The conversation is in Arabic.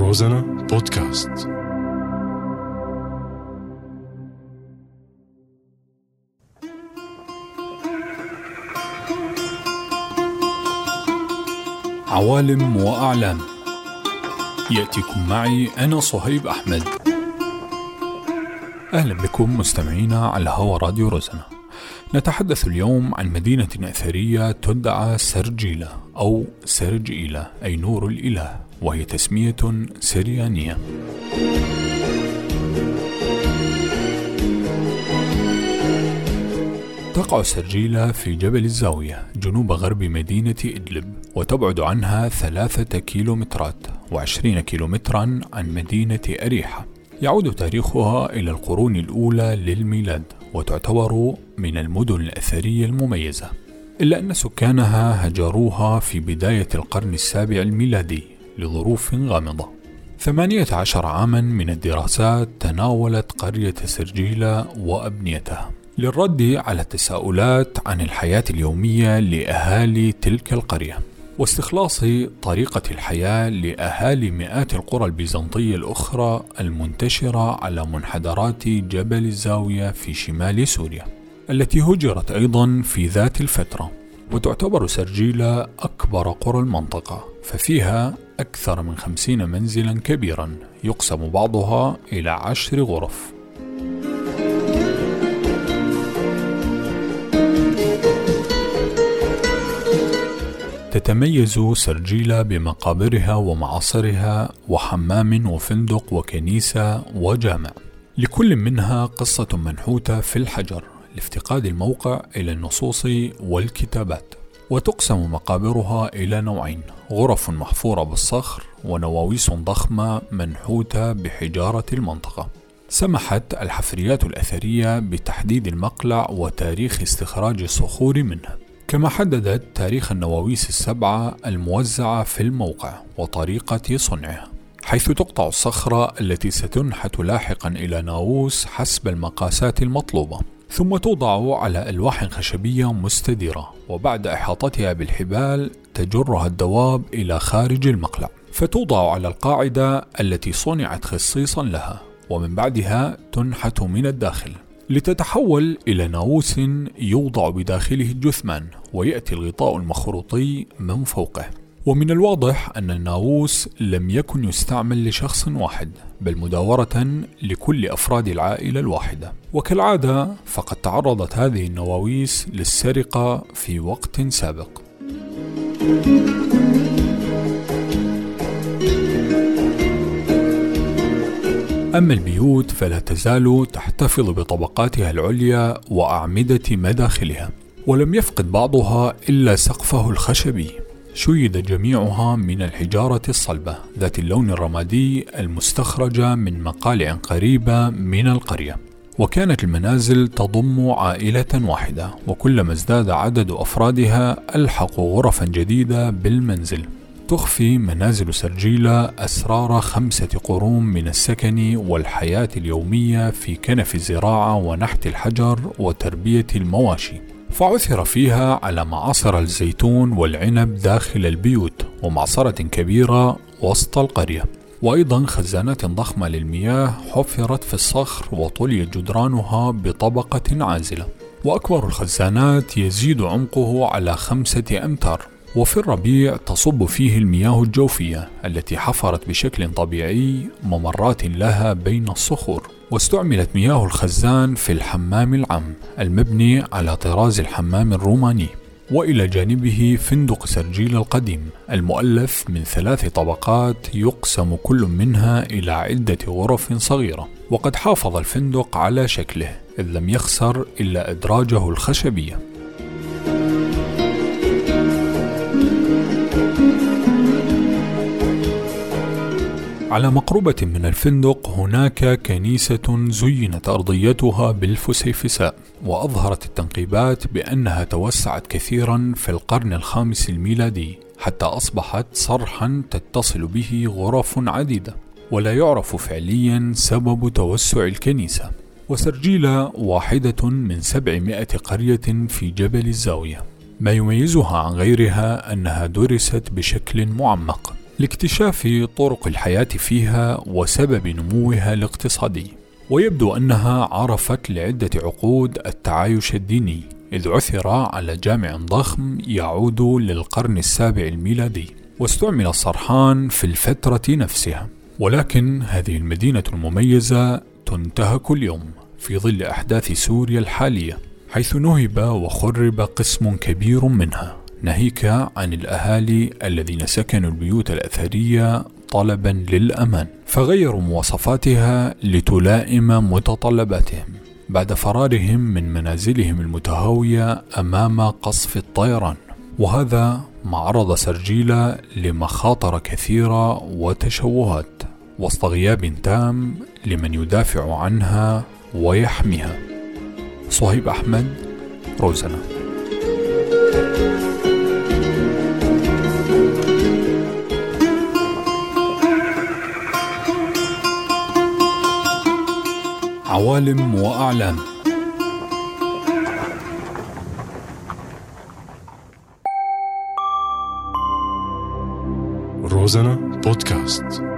روزانا بودكاست. عوالم وأعلام. يأتيكم معي أنا صهيب أحمد. أهلا بكم مستمعينا على هوا راديو روزانا. نتحدث اليوم عن مدينة أثرية تدعى سرجيلة أو سرجيلة أي نور الإله. وهي تسمية سريانية. تقع سرجيلة في جبل الزاوية جنوب غرب مدينة إدلب وتبعد عنها ثلاثة كيلومترات وعشرين كيلومترا عن مدينة أريحة. يعود تاريخها إلى القرون الأولى للميلاد وتعتبر من المدن الأثرية المميزة. إلا أن سكانها هجروها في بداية القرن السابع الميلادي لظروف غامضة. ثمانية عشر عاما من الدراسات تناولت قرية سرجيلة وأبنيتها للرد على التساؤلات عن الحياة اليومية لأهالي تلك القرية واستخلاص طريقة الحياة لأهالي مئات القرى البيزنطية الأخرى المنتشرة على منحدرات جبل الزاوية في شمال سوريا التي هجرت أيضا في ذات الفترة وتعتبر سرجيلة أكبر قرى المنطقة ففيها أكثر من خمسين منزلا كبيرا يقسم بعضها إلى عشر غرف. تتميز سرجيلة بمقابرها ومعاصرها وحمام وفندق وكنيسة وجامع. لكل منها قصة منحوتة في الحجر لافتقاد الموقع إلى النصوص والكتابات. وتقسم مقابرها إلى نوعين غرف محفورة بالصخر ونواويس ضخمة منحوتة بحجارة المنطقة. سمحت الحفريات الأثرية بتحديد المقلع وتاريخ استخراج الصخور منه كما حددت تاريخ النواويس السبعة الموزعة في الموقع وطريقة صنعها. حيث تقطع الصخرة التي ستنحت لاحقا إلى ناووس حسب المقاسات المطلوبة. ثم توضع على ألواح خشبية مستديرة وبعد إحاطتها بالحبال تجرها الدواب إلى خارج المقلع. فتوضع على القاعدة التي صنعت خصيصا لها ومن بعدها تنحت من الداخل. لتتحول إلى ناووس يوضع بداخله الجثمان ويأتي الغطاء المخروطي من فوقه. ومن الواضح أن الناووس لم يكن يستعمل لشخص واحد بل مداورة لكل أفراد العائلة الواحدة. وكالعادة فقد تعرضت هذه النواويس للسرقة في وقت سابق. أما البيوت فلا تزال تحتفظ بطبقاتها العليا وأعمدة مداخلها ولم يفقد بعضها إلا سقفه الخشبي. شيد جميعها من الحجارة الصلبة ذات اللون الرمادي المستخرجة من مقالع قريبة من القرية. وكانت المنازل تضم عائلة واحدة وكلما ازداد عدد أفرادها ألحقوا غرفا جديدة بالمنزل. تخفي منازل سرجيلة أسرار خمسة قرون من السكن والحياة اليومية في كنف الزراعة ونحت الحجر وتربية المواشي. فعثر فيها على معاصر الزيتون والعنب داخل البيوت ومعصرة كبيرة وسط القرية. وأيضا خزانات ضخمة للمياه حفرت في الصخر وطلي جدرانها بطبقة عازلة. وأكبر الخزانات يزيد عمقه على خمسة أمتار. وفي الربيع تصب فيه المياه الجوفية التي حفرت بشكل طبيعي ممرات لها بين الصخور. واستعملت مياه الخزان في الحمام العام المبني على طراز الحمام الروماني وإلى جانبه فندق سرجيل القديم. المؤلف من ثلاث طبقات يقسم كل منها إلى عدة غرف صغيرة وقد حافظ الفندق على شكله إذ لم يخسر إلا إدراجه الخشبية. على مقربة من الفندق هناك كنيسة زينت أرضيتها بالفسيفساء وأظهرت التنقيبات بأنها توسعت كثيرا في القرن الخامس الميلادي حتى أصبحت صرحا تتصل به غرف عديدة ولا يعرف فعليا سبب توسع الكنيسة. وسرجيلة واحدة من سبعمائة قرية في جبل الزاوية. ما يميزها عن غيرها أنها درست بشكل معمق. لاكتشاف طرق الحياة فيها وسبب نموها الاقتصادي. ويبدو أنها عرفت لعدة عقود التعايش الديني إذ عثر على جامع ضخم يعود للقرن السابع الميلادي واستعمل الصرحان في الفترة نفسها. ولكن هذه المدينة المميزة تنتهك اليوم في ظل أحداث سوريا الحالية حيث نهب وخرب قسم كبير منها. ناهيك عن الأهالي الذين سكنوا البيوت الأثرية طلبا للأمان فغيروا مواصفاتها لتلائم متطلباتهم. بعد فرارهم من منازلهم المتهاوية أمام قصف الطيران. وهذا ما عرض سرجيلة لمخاطر كثيرة وتشوهات وسط غياب تام لمن يدافع عنها ويحميها. صهيب أحمد روزنا. عوالم وأعلام. روزانا بودكاست.